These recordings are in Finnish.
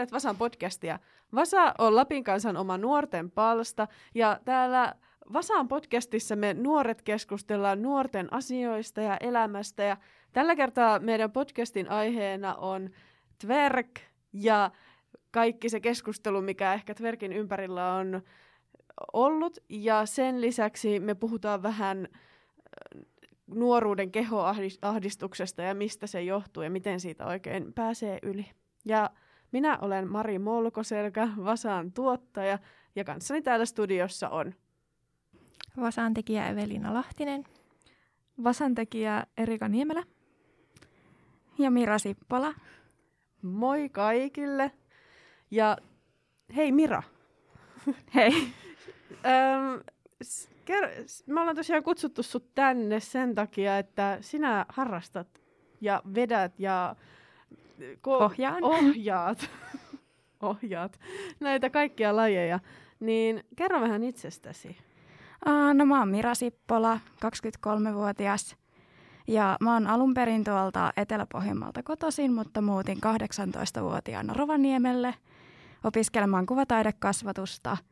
Kuuntelet Vasan podcastia. Vasa on Lapin kansan oma nuorten palsta ja täällä Vasan podcastissa me nuoret keskustellaan nuorten asioista ja elämästä ja tällä kertaa meidän podcastin aiheena on Tverk ja kaikki se keskustelu, mikä ehkä Tverkin ympärillä on ollut ja sen lisäksi me puhutaan vähän nuoruuden kehoahdistuksesta ja mistä se johtuu ja miten siitä oikein pääsee yli. Ja minä olen Mari Molkoselkä, Vasaan tuottaja ja kanssani täällä studiossa on Vasaan tekijä Evelina Lahtinen, Vasan tekijä Erika Niemelä ja Mira Sippola. Moi kaikille. Ja hei Mira. Hei. Öm, me ollaan tosiaan kutsuttu sut tänne sen takia, että sinä harrastat ja vedät ja ko- Ohjaan. ohjaat, ohjaat näitä kaikkia lajeja. Niin kerro vähän itsestäsi. Uh, no mä oon Mira Sippola, 23-vuotias. Ja mä oon alun perin tuolta Etelä-Pohjanmaalta kotoisin, mutta muutin 18-vuotiaana Rovaniemelle opiskelemaan kuvataidekasvatusta –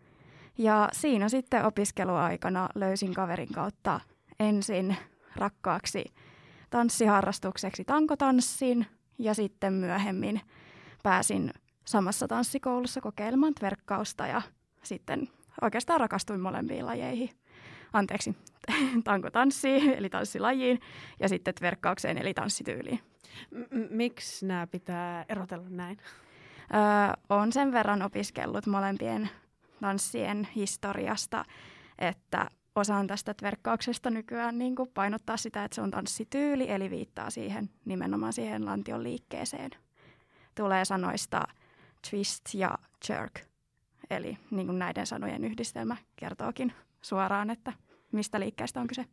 ja siinä sitten opiskeluaikana löysin kaverin kautta ensin rakkaaksi tanssiharrastukseksi tankotanssin ja sitten myöhemmin pääsin samassa tanssikoulussa kokeilemaan verkkausta ja sitten oikeastaan rakastuin molempiin lajeihin. Anteeksi, tankotanssiin eli tanssilajiin ja sitten verkkaukseen eli tanssityyliin. M- miksi nämä pitää erotella näin? Öö, on sen verran opiskellut molempien tanssien historiasta, että osaan tästä verkkauksesta nykyään niin kuin painottaa sitä, että se on tanssityyli, eli viittaa siihen nimenomaan siihen lantion liikkeeseen. Tulee sanoista twist ja jerk, eli niin kuin näiden sanojen yhdistelmä kertookin suoraan, että mistä liikkeestä on kyse.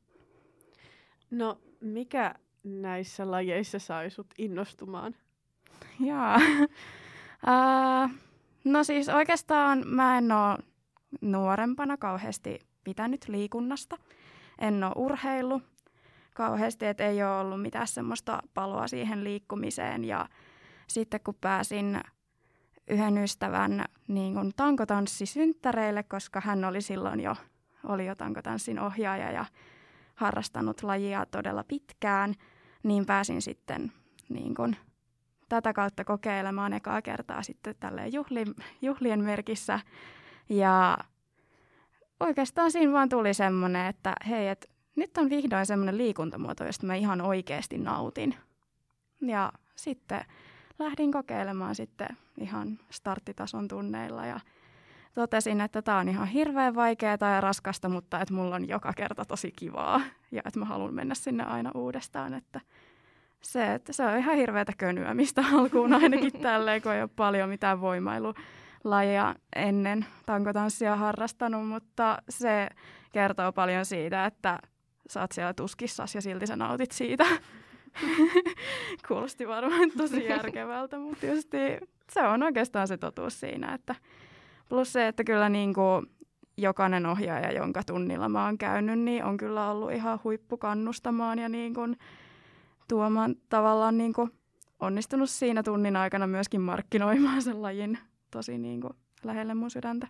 No, mikä näissä lajeissa sai sut innostumaan? Joo. uh, No siis oikeastaan mä en ole nuorempana kauheasti pitänyt liikunnasta. En ole urheillut kauheasti, että ei ole ollut mitään semmoista paloa siihen liikkumiseen. Ja sitten kun pääsin yhden ystävän niin kuin tankotanssisynttäreille, koska hän oli silloin jo, oli jo tankotanssin ohjaaja ja harrastanut lajia todella pitkään, niin pääsin sitten niin kuin tätä kautta kokeilemaan ekaa kertaa sitten tälleen juhli, juhlien merkissä. Ja oikeastaan siinä vaan tuli semmoinen, että hei, et nyt on vihdoin semmoinen liikuntamuoto, josta mä ihan oikeasti nautin. Ja sitten lähdin kokeilemaan sitten ihan starttitason tunneilla ja totesin, että tämä on ihan hirveän vaikeaa ja raskasta, mutta että mulla on joka kerta tosi kivaa ja että mä haluan mennä sinne aina uudestaan, että se, että se on ihan hirveätä könyämistä alkuun ainakin tälleen, kun ei ole paljon mitään voimailulajia ennen tankotanssia harrastanut, mutta se kertoo paljon siitä, että sä oot siellä tuskissas ja silti sä nautit siitä. Kuulosti varmaan tosi järkevältä, mutta tietysti se on oikeastaan se totuus siinä, että plus se, että kyllä niin kuin jokainen ohjaaja, jonka tunnilla mä oon käynyt, niin on kyllä ollut ihan huippukannustamaan ja niin kuin tuomaan tavallaan niin kuin onnistunut siinä tunnin aikana myöskin markkinoimaan sen lajin tosi niin kuin lähelle mun sydäntä.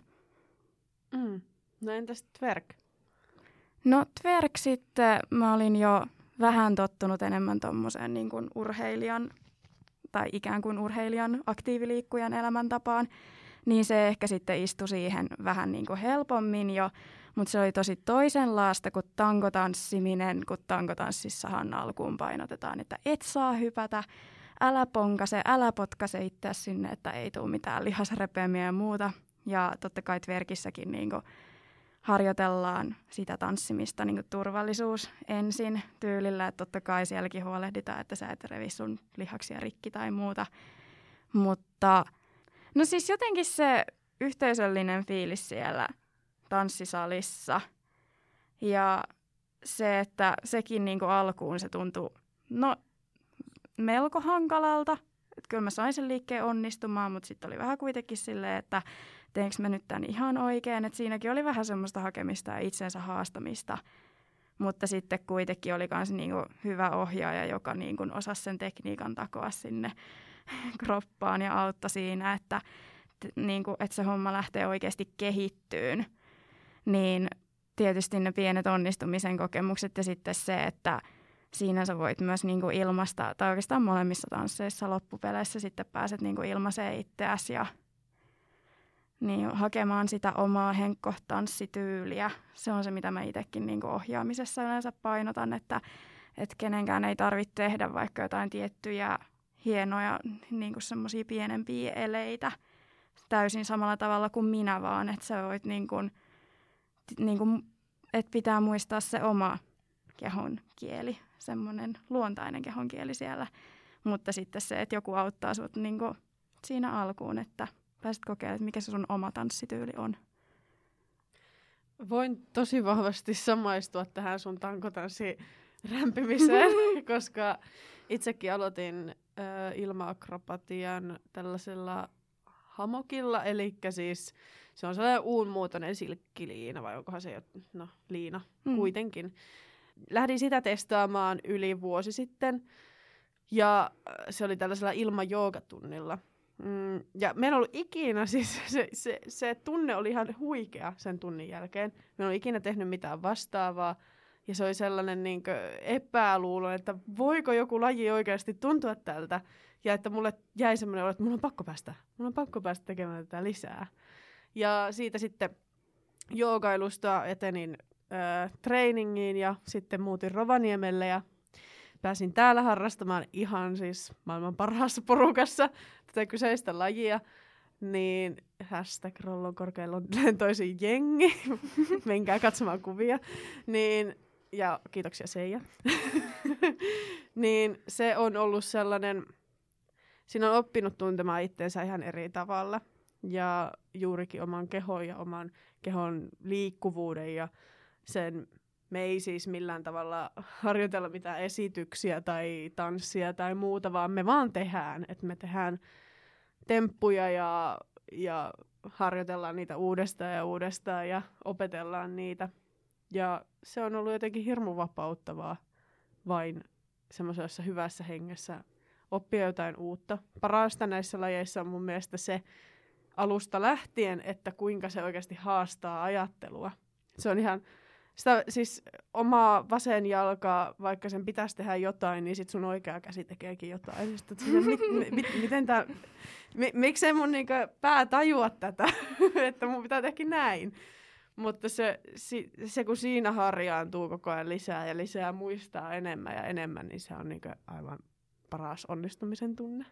Mm. No entäs Tverk? No Tverk sitten mä olin jo vähän tottunut enemmän tuommoiseen niin kuin urheilijan tai ikään kuin urheilijan aktiiviliikkujan elämäntapaan, niin se ehkä sitten istui siihen vähän niin kuin helpommin jo mutta se oli tosi toisenlaista kuin tankotanssiminen, kun tankotanssissahan alkuun painotetaan, että et saa hypätä, älä ponkase, älä potkase itse sinne, että ei tule mitään lihasrepeämiä ja muuta. Ja totta kai Tverkissäkin niin harjoitellaan sitä tanssimista niin turvallisuus ensin tyylillä, että totta kai sielläkin huolehditaan, että sä et revi sun lihaksia rikki tai muuta. Mutta no siis jotenkin se yhteisöllinen fiilis siellä – tanssisalissa. Ja se, että sekin niin alkuun se tuntui no, melko hankalalta. Että kyllä mä sain sen liikkeen onnistumaan, mutta sitten oli vähän kuitenkin silleen, että teenkö mä nyt tämän ihan oikein. Että siinäkin oli vähän semmoista hakemista ja itsensä haastamista. Mutta sitten kuitenkin oli myös niin hyvä ohjaaja, joka niin kuin osasi sen tekniikan takoa sinne kroppaan ja auttoi siinä, että, niin kuin, että se homma lähtee oikeasti kehittyyn. Niin tietysti ne pienet onnistumisen kokemukset ja sitten se, että siinä sä voit myös niin kuin ilmasta, tai oikeastaan molemmissa tansseissa loppupeleissä sitten pääset niin kuin ilmaiseen itseäsi ja niin hakemaan sitä omaa henkkotanssityyliä. Se on se, mitä mä itsekin niin ohjaamisessa yleensä painotan, että, että kenenkään ei tarvitse tehdä vaikka jotain tiettyjä hienoja niin semmoisia pienempiä eleitä täysin samalla tavalla kuin minä vaan, että sä voit niin kuin, niin kuin, että pitää muistaa se oma kehon kieli, semmoinen luontainen kehon kieli siellä, mutta sitten se, että joku auttaa sut niin kuin siinä alkuun, että pääset kokeilemaan, että mikä se sun oma tanssityyli on. Voin tosi vahvasti samaistua tähän sun tankotanssi rämpimiseen, koska itsekin aloitin äh, ilmaakrobatian tällaisella hamokilla, eli siis se on sellainen uunmuotoinen silkkiliina, vai onkohan se jo, no liina mm. kuitenkin. Lähdin sitä testaamaan yli vuosi sitten, ja se oli tällaisella ilmajoogatunnilla. Mm, ja meillä on ollut ikinä, siis se, se, se tunne oli ihan huikea sen tunnin jälkeen. Me on ikinä tehnyt mitään vastaavaa. Ja se oli sellainen niin epäluulo, että voiko joku laji oikeasti tuntua tältä. Ja että mulle jäi semmoinen olo, että mun on pakko päästä, mun on pakko päästä tekemään tätä lisää. Ja siitä sitten joogailusta etenin äh, trainingiin ja sitten muutin Rovaniemelle ja pääsin täällä harrastamaan ihan siis maailman parhaassa porukassa tätä kyseistä lajia. Niin hashtag Rollon korkealla lentoisin jengi. Menkää katsomaan kuvia. Niin, ja kiitoksia Seija. niin se on ollut sellainen, siinä on oppinut tuntemaan itseensä ihan eri tavalla. Ja juurikin oman kehon ja oman kehon liikkuvuuden ja sen me ei siis millään tavalla harjoitella mitään esityksiä tai tanssia tai muuta, vaan me vaan tehdään. Että me tehdään temppuja ja, ja harjoitellaan niitä uudestaan ja uudestaan ja opetellaan niitä. Ja se on ollut jotenkin hirmu vapauttavaa vain semmoisessa hyvässä hengessä oppia jotain uutta. Parasta näissä lajeissa on mun mielestä se alusta lähtien, että kuinka se oikeasti haastaa ajattelua. Se on ihan sitä siis omaa vasen jalkaa, vaikka sen pitäisi tehdä jotain, niin sit sun oikea käsi tekeekin jotain. Sitten, että mit, mit, miten tää, mi, miksei mun niinku pää tajua tätä, että mun pitää tehdä näin. Mutta se, se, se, kun siinä harjaantuu koko ajan lisää ja lisää muistaa enemmän ja enemmän, niin se on niinku aivan paras onnistumisen tunne.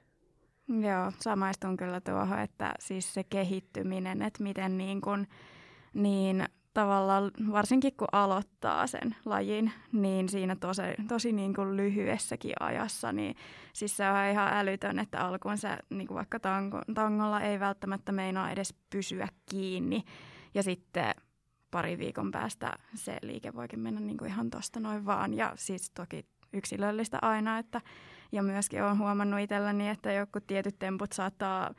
Joo, samaistun kyllä tuohon, että siis se kehittyminen, että miten niin kun, niin tavallaan, varsinkin kun aloittaa sen lajin, niin siinä tosi, tosi niin kuin lyhyessäkin ajassa, niin siis se on ihan älytön, että alkuun se niin kuin vaikka tango, tangolla ei välttämättä meinaa edes pysyä kiinni. Ja sitten pari viikon päästä se liike voikin mennä niin kuin ihan tosta noin vaan. Ja siis toki yksilöllistä aina, että ja myöskin olen huomannut itselläni, että joku tietyt temput saattaa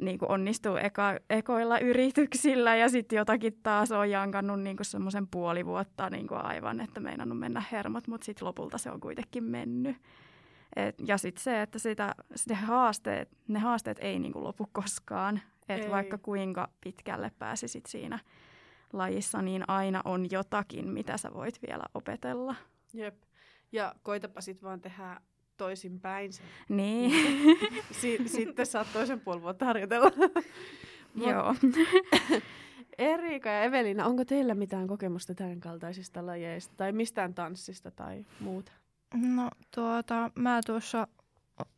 niin kuin onnistuu eka, ekoilla yrityksillä ja sitten jotakin taas on jankannut niin semmoisen puoli vuotta niin kuin aivan, että meinannut mennä hermot, mutta sitten lopulta se on kuitenkin mennyt. Et, ja sitten se, että sitä, sitä haasteet, ne haasteet ei niin kuin lopu koskaan. Et vaikka kuinka pitkälle pääsisit siinä lajissa, niin aina on jotakin, mitä sä voit vielä opetella. Jep. Ja koitapa sitten vaan tehdä toisinpäin. Niin. si- sitten saat toisen puoli vuotta harjoitella. Joo. Erika ja Evelina, onko teillä mitään kokemusta tämän kaltaisista lajeista tai mistään tanssista tai muuta? No tuota, mä tuossa,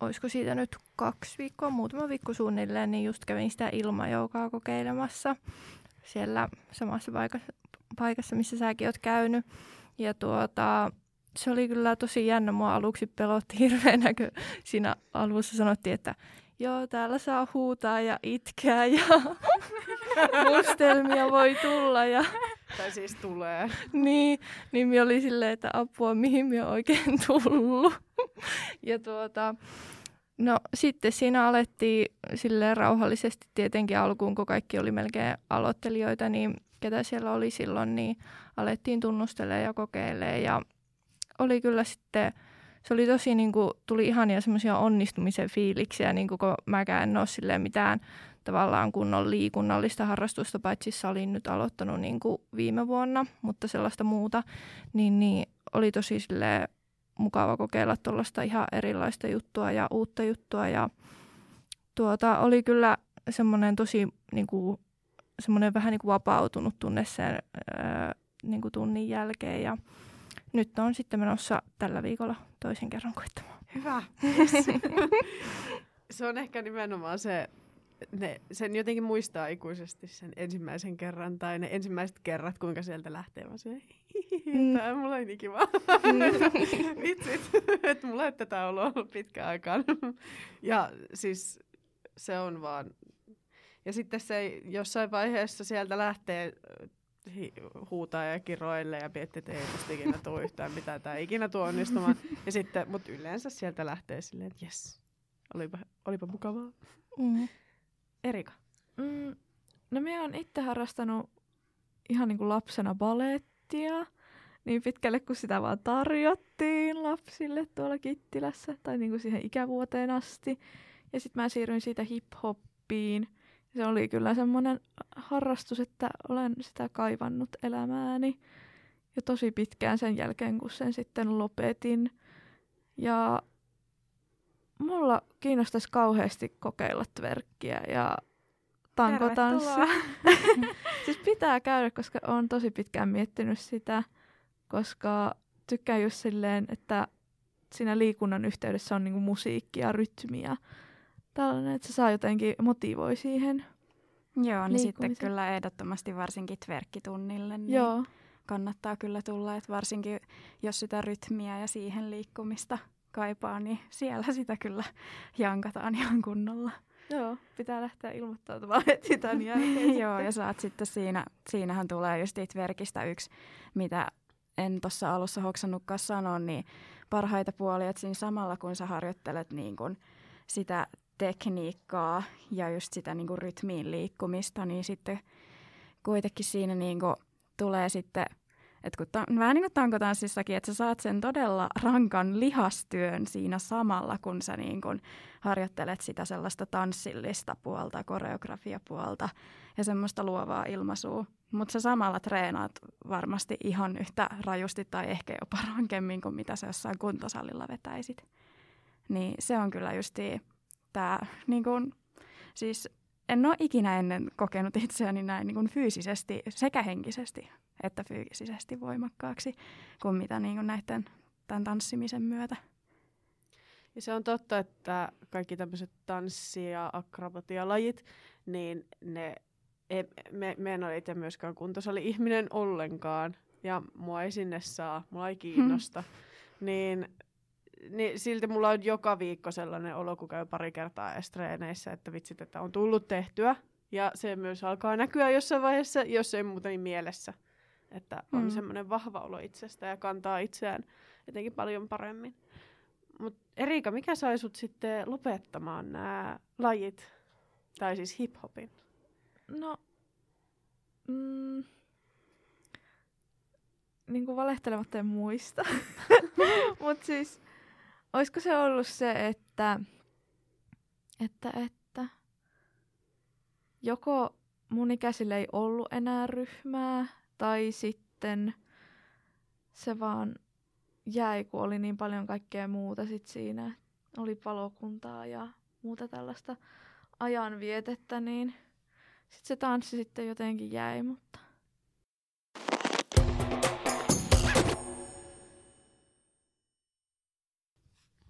olisiko siitä nyt kaksi viikkoa, muutama viikko suunnilleen, niin just kävin sitä ilmajoukaa kokeilemassa siellä samassa paikassa, paikassa missä säkin oot käynyt. Ja tuota, se oli kyllä tosi jännä. Mua aluksi pelotti hirveänä, kun siinä alussa sanottiin, että joo, täällä saa huutaa ja itkeä ja mustelmia voi tulla. Ja... Tai siis tulee. niin, niin minä oli silleen, että apua, mihin minä oikein tullut. ja tuota, no sitten siinä alettiin silleen rauhallisesti tietenkin alkuun, kun kaikki oli melkein aloittelijoita, niin ketä siellä oli silloin, niin alettiin tunnustelemaan ja kokeilemaan ja oli kyllä sitten se oli tosi, niin kuin, tuli ihania semmoisia onnistumisen fiiliksiä, niin kuin, kun mäkään en ole silleen mitään tavallaan kunnon liikunnallista harrastusta, paitsi olin nyt aloittanut niin kuin viime vuonna, mutta sellaista muuta, niin, niin oli tosi silleen mukava kokeilla tuollaista ihan erilaista juttua ja uutta juttua ja tuota, oli kyllä semmoinen tosi niin kuin, semmoinen vähän niin kuin vapautunut tunne sen niin kuin tunnin jälkeen ja nyt on sitten menossa tällä viikolla toisen kerran koittamaan. Hyvä. se on ehkä nimenomaan se, ne, sen jotenkin muistaa ikuisesti sen ensimmäisen kerran tai ne ensimmäiset kerrat, kuinka sieltä lähtee. Mä se, tämä on mulla niin kiva. Mm. Vitsit, että mulla ei tätä ollut ollut pitkään aikaan. ja siis se on vaan... Ja sitten se jossain vaiheessa sieltä lähtee huutaa ja kiroille ja miettii, että ei musta ikinä tuo yhtään mitään tai ikinä tuo onnistumaan. Ja sitten, mutta yleensä sieltä lähtee silleen, että jes, olipa, olipa mukavaa. Mm. Erika? Mm, no minä olen itse harrastanut ihan niin kuin lapsena balettia niin pitkälle kuin sitä vaan tarjottiin lapsille tuolla Kittilässä tai niin kuin siihen ikävuoteen asti. Ja sitten mä siirryin siitä hip-hoppiin. Se oli kyllä semmoinen harrastus, että olen sitä kaivannut elämääni jo tosi pitkään sen jälkeen, kun sen sitten lopetin. Ja mulla kiinnostaisi kauheasti kokeilla tverkkiä ja tankotanssia. siis pitää käydä, koska olen tosi pitkään miettinyt sitä, koska tykkään just silleen, että siinä liikunnan yhteydessä on niinku musiikkia, rytmiä. Tällainen, että se saa jotenkin motivoi siihen. Joo, niin sitten kyllä ehdottomasti varsinkin tverkkitunnille, niin Joo. kannattaa kyllä tulla, että varsinkin jos sitä rytmiä ja siihen liikkumista kaipaa, niin siellä sitä kyllä jankataan ihan kunnolla. Joo, pitää lähteä ilmoittautumaan heti tämän jälkeen. Joo, ja saat sitten siinä, siinähän tulee just verkistä yksi, mitä en tuossa alussa hoksannutkaan sanoa, niin parhaita puolia, että siinä samalla kun sä harjoittelet niin kun sitä tekniikkaa ja just sitä niin kun rytmiin liikkumista, niin sitten kuitenkin siinä niin tulee sitten et kun ta- vähän niin kuin tankotanssissakin, että sä saat sen todella rankan lihastyön siinä samalla, kun sä niin kuin harjoittelet sitä sellaista tanssillista puolta, koreografiapuolta ja semmoista luovaa ilmaisua. Mutta sä samalla treenaat varmasti ihan yhtä rajusti tai ehkä jopa rankemmin kuin mitä sä jossain kuntosalilla vetäisit. Niin se on kyllä justi tämä, niin kuin, siis en ole ikinä ennen kokenut itseäni näin niin kuin fyysisesti sekä henkisesti että fyysisesti voimakkaaksi kuin mitä niin kuin näiden tämän tanssimisen myötä. Ja se on totta, että kaikki tämmöiset tanssi- ja akrobatialajit, niin ne, ei, me, me en ole itse myöskään kuntosali-ihminen ollenkaan, ja mua ei sinne saa, mua ei kiinnosta. Hmm. Niin, niin silti mulla on joka viikko sellainen olo, kun käy pari kertaa estreeneissä, että vitsit, että on tullut tehtyä. Ja se myös alkaa näkyä jossain vaiheessa, jos ei muuta niin mielessä. Että on mm. semmoinen vahva olo itsestä ja kantaa itseään jotenkin paljon paremmin. Mutta Erika, mikä sai sut sitten lopettamaan nämä lajit, tai siis hiphopin? No, mm, niin kuin valehtelematta en muista. Mutta siis, olisiko se ollut se, että, että, että joko mun ikäisille ei ollut enää ryhmää, tai sitten se vaan jäi, kun oli niin paljon kaikkea muuta sit siinä. Oli palokuntaa ja muuta tällaista ajanvietettä, niin sitten se tanssi sitten jotenkin jäi, mutta...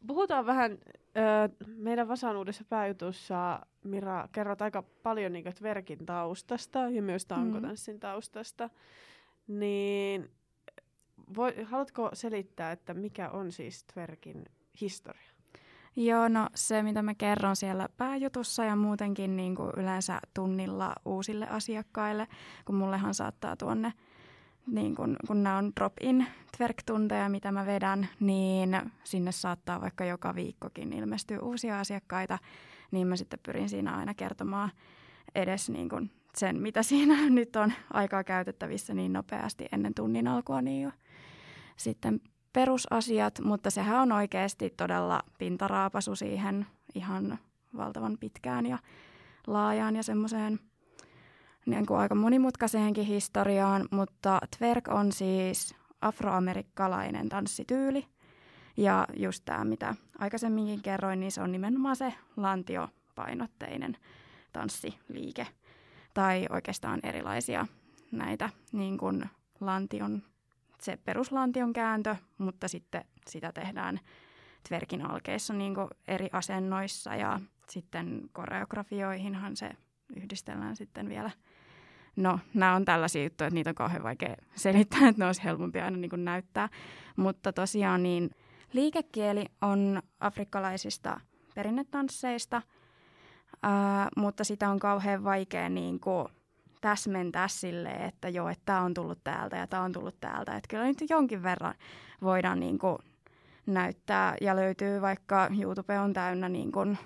Puhutaan vähän ö, meidän Vasan uudessa pääjutussa, Mira, kerrot aika paljon niin verkin taustasta ja myös tankotanssin mm. taustasta. Niin voi, haluatko selittää, että mikä on siis Tverkin historia? Joo, no se mitä mä kerron siellä pääjutussa ja muutenkin niin kuin yleensä tunnilla uusille asiakkaille, kun mullehan saattaa tuonne, niin kun, kun nämä on drop-in tverk-tunteja, mitä mä vedän, niin sinne saattaa vaikka joka viikkokin ilmestyä uusia asiakkaita, niin mä sitten pyrin siinä aina kertomaan edes niin kuin sen, mitä siinä nyt on aikaa käytettävissä niin nopeasti ennen tunnin alkua, niin jo sitten perusasiat, mutta sehän on oikeasti todella pintaraapasu siihen ihan valtavan pitkään ja laajaan ja semmoiseen niin kuin aika monimutkaiseenkin historiaan, mutta twerk on siis afroamerikkalainen tanssityyli. Ja just tämä, mitä aikaisemminkin kerroin, niin se on nimenomaan se lantiopainotteinen tanssiliike. Tai oikeastaan erilaisia näitä niin kuin lantion, se peruslantion kääntö, mutta sitten sitä tehdään tverkin alkeissa niin kuin eri asennoissa ja sitten koreografioihinhan se yhdistellään sitten vielä. No, nämä on tällaisia juttuja, että niitä on kauhean vaikea selittää, että ne olisi helpompi aina niin kuin näyttää. Mutta tosiaan niin liikekieli on afrikkalaisista perinnetansseista, ää, mutta sitä on kauhean vaikea niin kuin täsmentää silleen, että joo, että tämä on tullut täältä ja tämä on tullut täältä. Että kyllä nyt jonkin verran voidaan niin kuin näyttää ja löytyy vaikka YouTube on täynnä niin kuin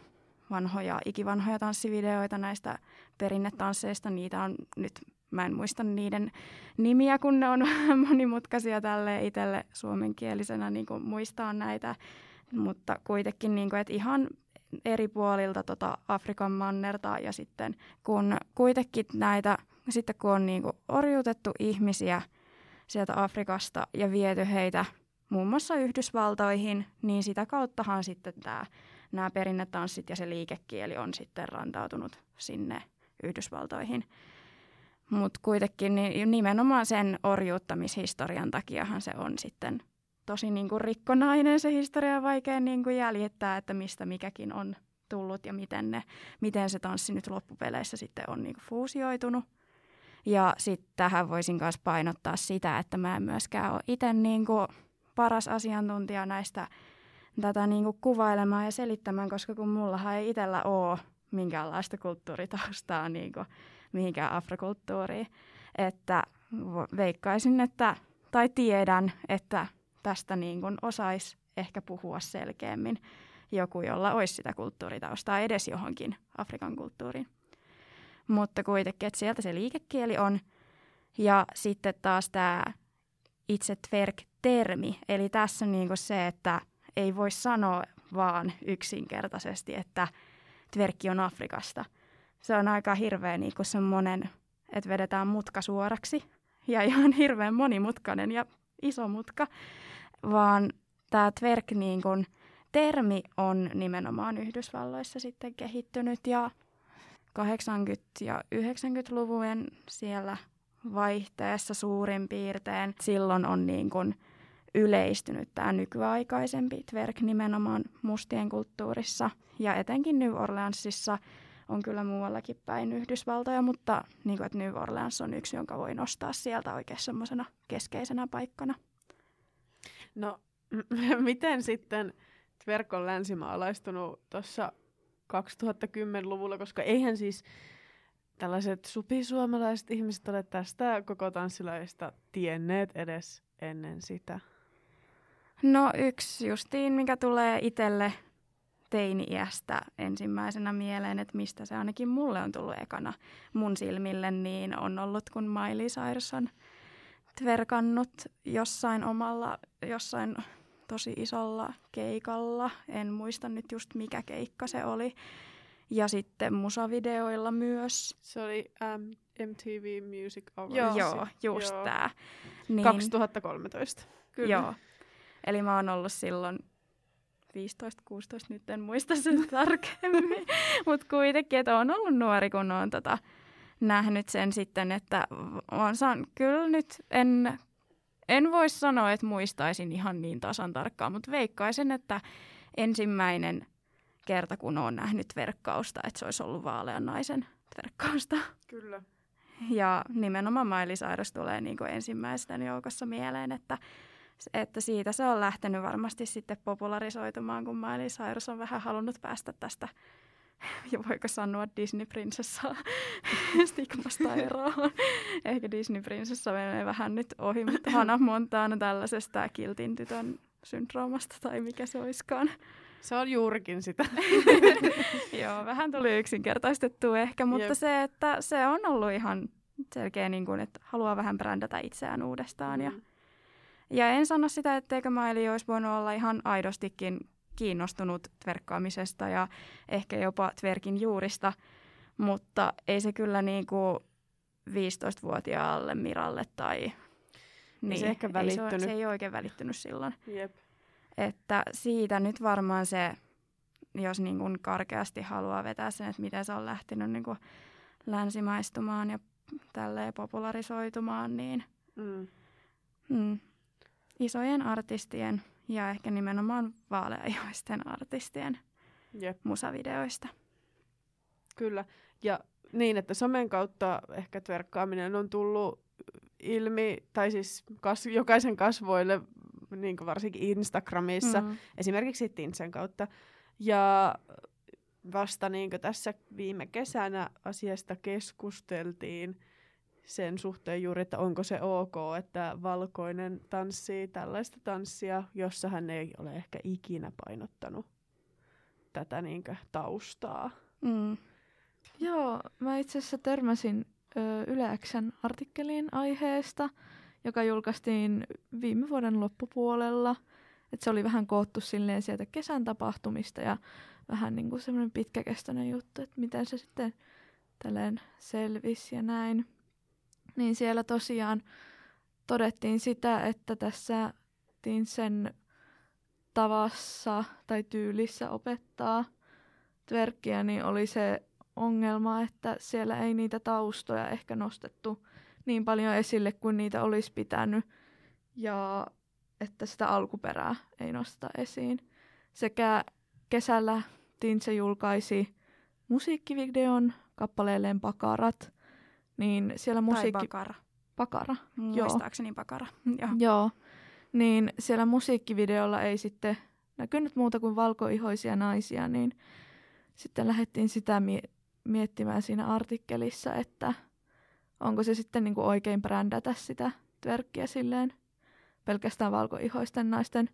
vanhoja, ikivanhoja tanssivideoita näistä perinnetansseista. Niitä on nyt, mä en muista niiden nimiä, kun ne on monimutkaisia tälle itselle suomenkielisenä niin kuin muistaa näitä. Mutta kuitenkin, niin kuin, että ihan eri puolilta tota Afrikan mannerta ja sitten kun kuitenkin näitä, sitten kun on niin kuin orjuutettu ihmisiä sieltä Afrikasta ja viety heitä muun muassa Yhdysvaltoihin, niin sitä kauttahan sitten tämä nämä perinnetanssit ja se liikekieli on sitten rantautunut sinne Yhdysvaltoihin. Mutta kuitenkin niin nimenomaan sen orjuuttamishistorian takiahan se on sitten tosi niin kuin rikkonainen se historia vaikea niin kuin jäljittää, että mistä mikäkin on tullut ja miten, ne, miten se tanssi nyt loppupeleissä sitten on niin kuin fuusioitunut. Ja sitten tähän voisin myös painottaa sitä, että mä en myöskään ole itse niin kuin paras asiantuntija näistä tätä niin kuin kuvailemaan ja selittämään, koska kun mullahan ei itsellä ole minkäänlaista kulttuuritaustaa niin kuin mihinkään afrokulttuuriin, että veikkaisin, että, tai tiedän, että tästä niin kuin osaisi ehkä puhua selkeämmin joku, jolla olisi sitä kulttuuritaustaa edes johonkin Afrikan kulttuuriin. Mutta kuitenkin, että sieltä se liikekieli on. Ja sitten taas tämä itse twerk-termi, eli tässä on niin kuin se, että ei voi sanoa vaan yksinkertaisesti, että tverkki on Afrikasta. Se on aika hirveä niin kuin semmoinen, että vedetään mutka suoraksi ja ihan hirveän monimutkainen ja iso mutka, vaan tämä tverk niin kuin, termi on nimenomaan Yhdysvalloissa sitten kehittynyt ja 80- ja 90-luvujen siellä vaihteessa suurin piirtein. Silloin on niin kuin yleistynyt tämä nykyaikaisempi twerk nimenomaan mustien kulttuurissa. Ja etenkin New Orleansissa on kyllä muuallakin päin Yhdysvaltoja, mutta niin kuin, että New Orleans on yksi, jonka voi nostaa sieltä oikein semmoisena keskeisenä paikkana. No, miten sitten twerk on länsimaalaistunut tuossa 2010-luvulla, koska eihän siis tällaiset supisuomalaiset ihmiset ole tästä koko tanssilaista tienneet edes ennen sitä. No yksi justiin, mikä tulee itselle teini-iästä ensimmäisenä mieleen, että mistä se ainakin mulle on tullut ekana mun silmille, niin on ollut, kun Miley Cyrus on tverkannut jossain omalla, jossain tosi isolla keikalla. En muista nyt just mikä keikka se oli. Ja sitten musavideoilla myös. Se oli um, MTV Music Awards. Joo, Joo just Joo. tämä. Niin, 2013. Kyllä. Joo. Eli mä oon ollut silloin 15-16, nyt en muista sen tarkemmin. Mutta kuitenkin, että on ollut nuori, kun on tota, nähnyt sen sitten, että on saan, kyllä nyt en, en voi sanoa, että muistaisin ihan niin tasan tarkkaan, mutta veikkaisin, että ensimmäinen kerta, kun olen nähnyt verkkausta, että se olisi ollut vaalean naisen verkkausta. Kyllä. Ja nimenomaan Miley Cyrus tulee niin kuin ensimmäisten joukossa mieleen, että, että siitä se on lähtenyt varmasti sitten popularisoitumaan, kun Miley Cyrus on vähän halunnut päästä tästä ja voiko sanoa Disney-prinsessa stigmasta eroon. Ehkä Disney-prinsessa menee vähän nyt ohi, mutta Hannah Montana tällaisesta kiltin tytön syndroomasta tai mikä se olisikaan. Se on juurikin sitä. Joo, vähän tuli yksinkertaistettu ehkä, mutta Jep. se, että se on ollut ihan selkeä, niin kuin, että haluaa vähän brändätä itseään uudestaan mm. ja, Ja en sano sitä, etteikö Maili olisi voinut olla ihan aidostikin kiinnostunut tverkkaamisesta ja ehkä jopa tverkin juurista, mutta ei se kyllä niin kuin 15-vuotiaalle Miralle tai... Niin, se ehkä välittynyt. Ei se, se ei oikein välittynyt silloin. Jep. Että siitä nyt varmaan se, jos niin kuin karkeasti haluaa vetää sen, että miten se on lähtenyt niin kuin länsimaistumaan ja tälleen popularisoitumaan, niin Mm. mm, isojen artistien ja ehkä nimenomaan vaaleaihoisten artistien Jep. musavideoista. Kyllä. Ja niin, että somen kautta ehkä tverkkaaminen on tullut ilmi, tai siis kas, jokaisen kasvoille, niin kuin varsinkin Instagramissa, Mm. esimerkiksi Tinsen kautta. Ja vasta niin tässä viime kesänä asiasta keskusteltiin sen suhteen juuri, että onko se ok, että valkoinen tanssii tällaista tanssia, jossa hän ei ole ehkä ikinä painottanut tätä niin taustaa. Mm. Joo, mä itse asiassa törmäsin ö, artikkeliin aiheesta, joka julkaistiin viime vuoden loppupuolella. Et se oli vähän koottu silleen sieltä kesän tapahtumista ja vähän niin kuin semmoinen pitkäkestoinen juttu, että miten se sitten tälleen selvisi ja näin. Niin siellä tosiaan todettiin sitä, että tässä Tinsen tavassa tai tyylissä opettaa tverkkiä, niin oli se ongelma, että siellä ei niitä taustoja ehkä nostettu niin paljon esille kuin niitä olisi pitänyt ja että sitä alkuperää ei nosteta esiin. Sekä kesällä Tinse julkaisi musiikkivideon kappaleelleen Pakarat, niin siellä Tai musiikki... Bakara. Pakara. Muistaakseni Bakara. Joo. Joo. Niin siellä musiikkivideolla ei sitten näkynyt muuta kuin valkoihoisia naisia, niin sitten lähdettiin sitä mie- miettimään siinä artikkelissa, että onko se sitten niinku oikein brändätä sitä tverkkiä silleen pelkästään valkoihoisten naisten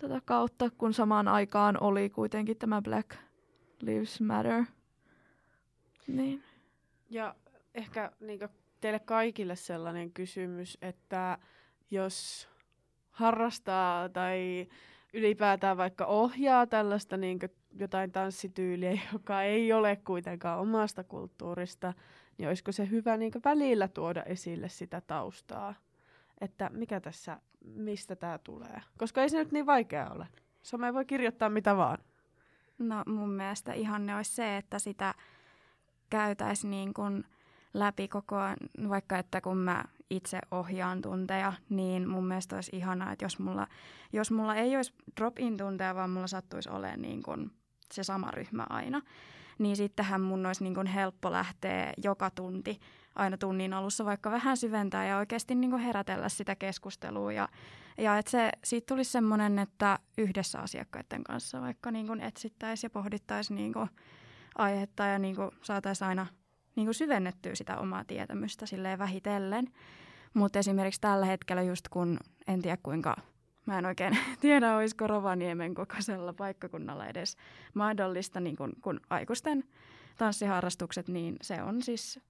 tota kautta, kun samaan aikaan oli kuitenkin tämä Black Lives Matter. Niin. Ja ehkä niin teille kaikille sellainen kysymys, että jos harrastaa tai ylipäätään vaikka ohjaa tällaista niin jotain tanssityyliä, joka ei ole kuitenkaan omasta kulttuurista, niin olisiko se hyvä niin välillä tuoda esille sitä taustaa, että mikä tässä, mistä tämä tulee. Koska ei se nyt niin vaikea ole. Some voi kirjoittaa mitä vaan. No mun mielestä ihanne olisi se, että sitä käytäisiin niin kuin läpi koko ajan, vaikka että kun mä itse ohjaan tunteja, niin mun mielestä olisi ihanaa, että jos mulla, jos mulla ei olisi drop-in tunteja, vaan mulla sattuisi olemaan niin kuin se sama ryhmä aina, niin sittenhän mun olisi niin kuin helppo lähteä joka tunti aina tunnin alussa vaikka vähän syventää ja oikeasti niin kuin herätellä sitä keskustelua. Ja, ja että se, siitä tulisi semmoinen, että yhdessä asiakkaiden kanssa vaikka niin etsittäisiin ja pohdittaisiin niin aihetta ja niin saataisiin aina niin kuin syvennettyä sitä omaa tietämystä silleen vähitellen. Mutta esimerkiksi tällä hetkellä just kun en tiedä kuinka, mä en oikein tiedä, olisiko Rovaniemen kokoisella paikkakunnalla edes mahdollista, niin kun, kun aikuisten tanssiharrastukset, niin se on siis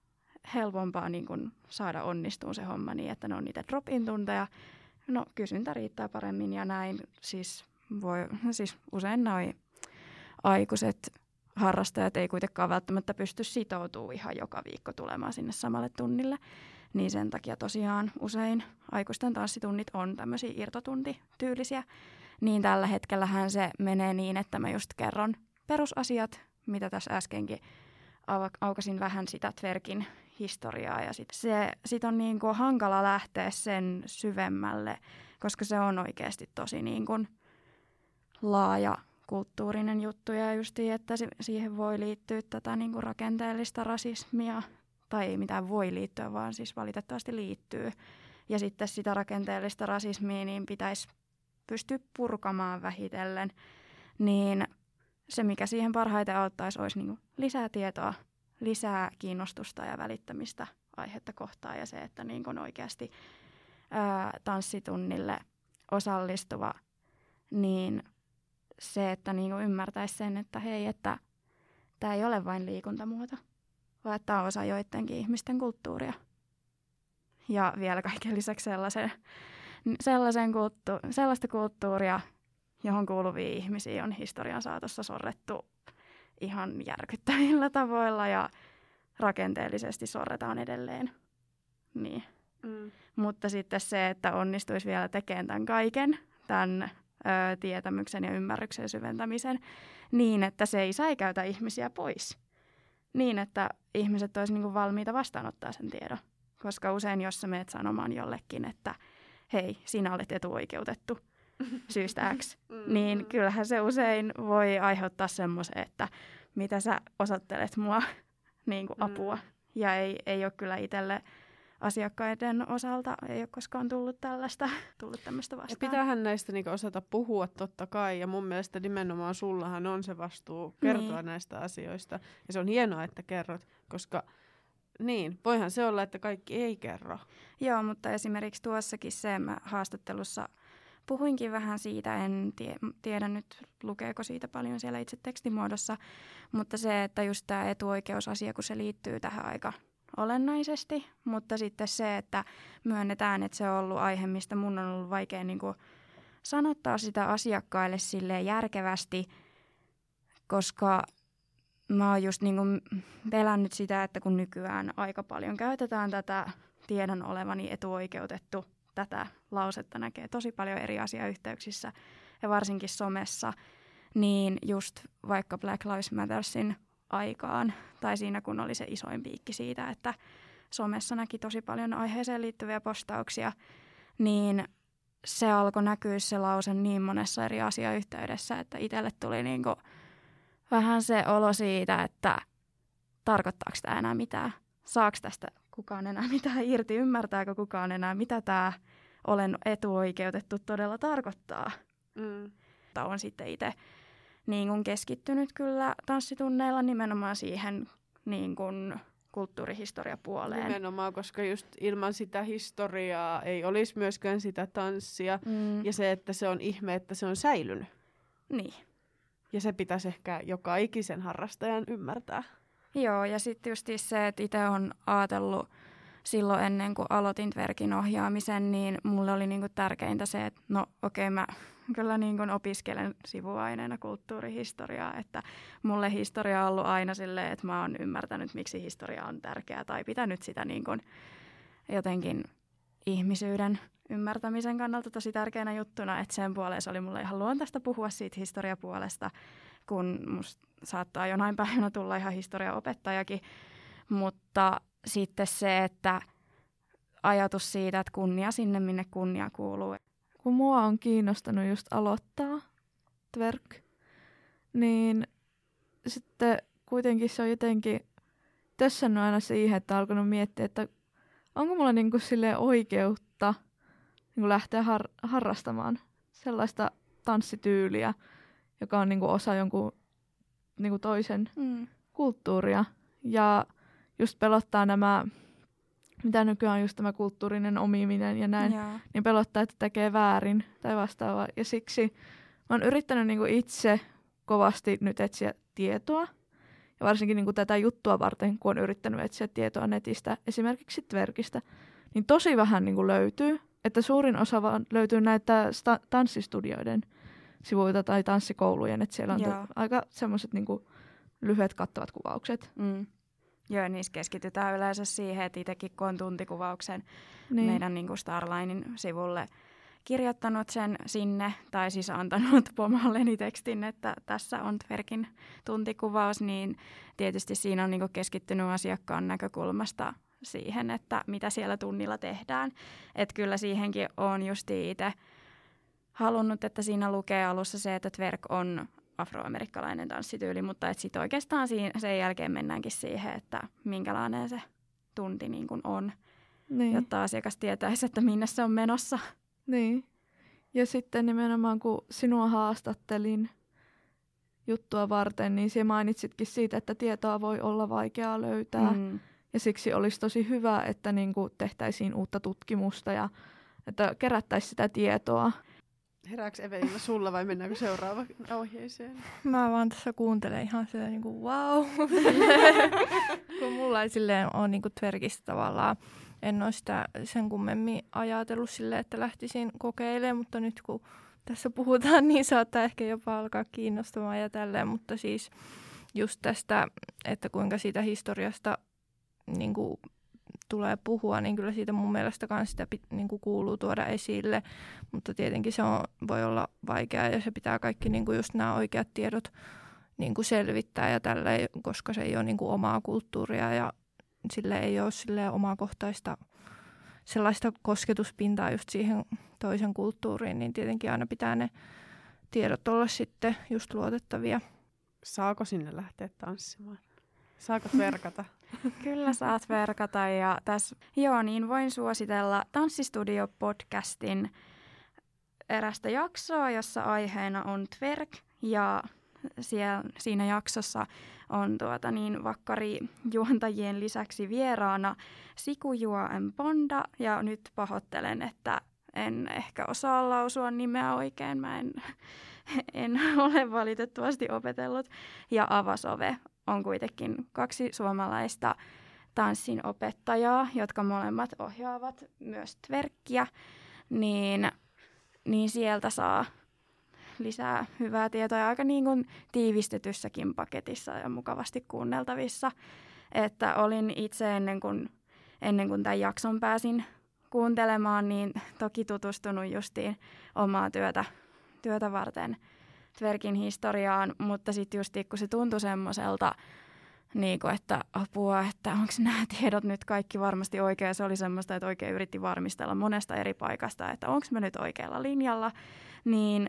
helpompaa niin kun saada onnistuun se homma niin, että ne on niitä drop-in tunteja. No kysyntä riittää paremmin ja näin siis, voi, siis usein noin aikuiset harrastajat ei kuitenkaan välttämättä pysty sitoutumaan ihan joka viikko tulemaan sinne samalle tunnille. Niin sen takia tosiaan usein aikuisten tanssitunnit on tämmöisiä irtotuntityylisiä. Niin tällä hetkellähän se menee niin, että mä just kerron perusasiat, mitä tässä äskenkin aukasin vähän sitä Tverkin historiaa. Ja sit se sit on niin kuin hankala lähteä sen syvemmälle, koska se on oikeasti tosi niin kuin laaja kulttuurinen juttu ja just että siihen voi liittyä tätä niin kuin rakenteellista rasismia, tai ei mitään voi liittyä, vaan siis valitettavasti liittyy. Ja sitten sitä rakenteellista rasismia niin pitäisi pystyä purkamaan vähitellen, niin se, mikä siihen parhaiten auttaisi, olisi niin lisää tietoa, lisää kiinnostusta ja välittämistä aihetta kohtaan ja se, että niin kuin oikeasti ää, tanssitunnille osallistuva, niin se, että niin kuin ymmärtäisi sen, että hei, että tämä ei ole vain liikuntamuoto, vaan että tämä on osa joidenkin ihmisten kulttuuria. Ja vielä kaiken lisäksi sellaisen Sellaisen kulttu- sellaista kulttuuria, johon kuuluvia ihmisiä on historian saatossa sorrettu ihan järkyttävillä tavoilla ja rakenteellisesti sorretaan edelleen. Niin. Mm. Mutta sitten se, että onnistuisi vielä tekemään tämän kaiken, tämän ö, tietämyksen ja ymmärryksen syventämisen, niin että se ei säikäytä ihmisiä pois. Niin, että ihmiset olisivat niinku valmiita vastaanottaa sen tiedon. Koska usein, jos sä meet sanomaan jollekin, että hei, sinä olet etuoikeutettu syystä X, Mm. niin kyllähän se usein voi aiheuttaa semmoisen, että mitä sä osoittelet mua niin kuin Mm. apua. Ja ei, ei ole kyllä itselle asiakkaiden osalta, ei ole koskaan tullut tällaista, tullut tämmöistä Ja vastaan. pitäähän näistä niinku osata puhua totta kai, ja mun mielestä nimenomaan sullahan on se vastuu kertoa Niin. näistä asioista. Ja se on hienoa, että kerrot, koska niin, voihan se olla, että kaikki ei kerro. Joo, mutta esimerkiksi tuossakin se mä haastattelussa puhuinkin vähän siitä, en tie, tiedä nyt lukeeko siitä paljon siellä itse tekstimuodossa, mutta se, että just tämä etuoikeusasia, kun se liittyy tähän aika olennaisesti, mutta sitten se, että myönnetään, että se on ollut aihe, mistä mun on ollut vaikea niin kuin sanottaa sitä asiakkaille sille järkevästi, koska mä oon just niin kuin pelännyt sitä, että kun nykyään aika paljon käytetään tätä tiedon olevani etuoikeutettu, tätä lausetta näkee tosi paljon eri asiayhteyksissä ja varsinkin somessa, niin just vaikka Black Lives Mattersin aikaan, tai siinä kun oli se isoin piikki siitä, että somessa näki tosi paljon aiheeseen liittyviä postauksia, niin se alkoi näkyä se lause niin monessa eri asiayhteydessä, että itselle tuli niinku vähän se olo siitä, että tarkoittaako tämä enää mitään. Saako tästä kukaan enää mitään irti? Ymmärtääkö kukaan enää, mitä tämä olen etuoikeutettu todella tarkoittaa? Mm. Mutta on sitten itse niin kuin keskittynyt kyllä tanssitunneilla nimenomaan siihen niin kuin kulttuurihistoriapuoleen. Nimenomaan, koska just ilman sitä historiaa ei olisi myöskään sitä tanssia. Mm, Ja se, että se on ihme, että se on säilynyt. niin. Ja se pitäisi ehkä joka ikisen harrastajan ymmärtää. Joo, ja sitten just se, että itse on ajatellut silloin ennen kuin aloitin Tverkin ohjaamisen, niin mulle oli niinku tärkeintä se, että no okei, okay, mä kyllä niinku opiskelen sivuaineena kulttuurihistoriaa, että mulle historia on ollut aina silleen, että mä oon ymmärtänyt, miksi historia on tärkeää tai pitänyt sitä niinku jotenkin ihmisyyden ymmärtämisen kannalta tosi tärkeänä juttuna, että sen puoleen se oli mulle ihan luontaista puhua siitä historiapuolesta, kun musta saattaa jonain päivänä tulla ihan historiaopettajakin, mutta sitten se, että ajatus siitä, että kunnia sinne, minne kunnia kuuluu. kun mua on kiinnostanut just aloittaa twerk, niin sitten kuitenkin se on jotenkin tössännyt aina siihen, että on alkanut miettiä, että onko mulla niinku sille oikeutta niinku lähteä har- harrastamaan sellaista tanssityyliä, joka on niinku osa jonkun niinku toisen Mm. kulttuuria. Ja just pelottaa nämä, mitä nykyään on just tämä kulttuurinen omiminen ja näin Joo. niin pelottaa, että tekee väärin tai vastaavaa. Ja siksi mä oon yrittänyt niinku itse kovasti nyt etsiä tietoa. Ja varsinkin niinku tätä juttua varten, kun on yrittänyt etsiä tietoa netistä, esimerkiksi Tverkistä, niin tosi vähän niinku löytyy. Että suurin osa vaan löytyy näitä sta- tanssistudioiden sivuilta tai tanssikoulujen, että siellä on to- aika semmoiset niinku lyhyet kattavat kuvaukset. Mm. Joo, niissä keskitytään yleensä siihen, että itsekin kun on tuntikuvauksen Niin. meidän niin kuin Starlinin sivulle kirjoittanut sen sinne, tai siis antanut pomolleni tekstin, että tässä on Tverkin tuntikuvaus, niin tietysti siinä on niin kuin keskittynyt asiakkaan näkökulmasta siihen, että mitä siellä tunnilla tehdään. Että kyllä siihenkin on justi itse halunnut, että siinä lukee alussa se, että Tverk on afroamerikkalainen tanssityyli, mutta sitten oikeastaan siinä, sen jälkeen mennäänkin siihen, että minkälainen se tunti niin kuin on niin. jotta asiakas tietäisi, että minne se on menossa. Niin. Ja sitten nimenomaan kun sinua haastattelin juttua varten, niin sinä mainitsitkin siitä, että tietoa voi olla vaikeaa löytää. Mm. Ja siksi olisi tosi hyvä, että niin kuin tehtäisiin uutta tutkimusta ja että kerättäisiin sitä tietoa. Herääks Evelina sulla vai mennäänkö seuraava ohjeeseen? Mä vaan tässä kuuntelen ihan sitä niinku wow. Kun mulla ei silleen ole niinku tverkistä tavallaan. En ole sitä sen kummemmin ajatellut silleen, että lähtisin kokeilemaan, mutta nyt kun tässä puhutaan, niin saattaa ehkä jopa alkaa kiinnostamaan ja tälleen, mutta siis just tästä, että kuinka siitä historiasta niin kuin tulee puhua, niin kyllä siitä mun mielestä myös sitä niin kuin kuuluu tuoda esille, mutta tietenkin se on, voi olla vaikeaa ja se pitää kaikki niin kuin just nämä oikeat tiedot niin kuin selvittää ja tälle, koska se ei ole niin kuin omaa kulttuuria ja sille ei ole sille omakohtaista sellaista kosketuspintaa just siihen toisen kulttuuriin, niin tietenkin aina pitää ne tiedot olla sitten just luotettavia. Saako sinne lähteä tanssimaan? Saako verkata? Kyllä saat verkata ja tässä, joo, niin voin suositella Tanssistudio-podcastin erästä jaksoa, jossa aiheena on twerk ja siellä, siinä jaksossa on tuota niin vakkari juontajien lisäksi vieraana Sikujua M. Ponda ja nyt pahoittelen, että en ehkä osaa lausua nimeä oikein, mä en, en ole valitettavasti opetellut. Ja Avasove on kuitenkin kaksi suomalaista tanssin opettajaa, jotka molemmat ohjaavat myös tverkkiä, niin, niin sieltä saa lisää hyvää tietoa aika niin kuin tiivistetyssäkin paketissa ja mukavasti kuunneltavissa. Että olin itse ennen kuin, ennen kuin tämän jakson pääsin kuuntelemaan, niin toki tutustunut justiin omaa työtä, työtä varten Tverkin historiaan, mutta sitten just kun se tuntui semmoiselta, niin kuin, että apua, että onko nämä tiedot nyt kaikki varmasti oikein. Se oli semmoista, että oikein yritti varmistella monesta eri paikasta, että onko mä nyt oikealla linjalla. Niin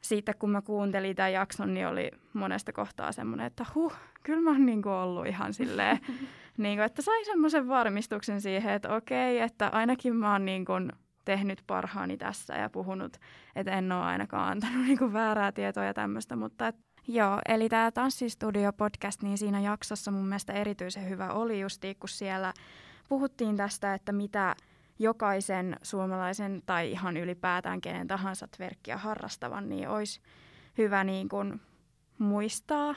sitten kun mä kuuntelin tämän jakson, niin oli monesta kohtaa semmoinen, että huh, kyllä mä oon niin ollut ihan silleen, niin kuin, että sai semmoisen varmistuksen siihen, että okei, että ainakin mä oon niin kuin tehnyt parhaani tässä ja puhunut, että en ole ainakaan antanut niin kuin väärää tietoa ja tämmöistä, mutta et, Joo, eli tämä Tanssistudio-podcast, niin siinä jaksossa mun mielestä erityisen hyvä oli just, kun siellä puhuttiin tästä, että mitä jokaisen suomalaisen tai ihan ylipäätään kenen tahansa tverkkiä harrastavan, niin olisi hyvä niin kuin muistaa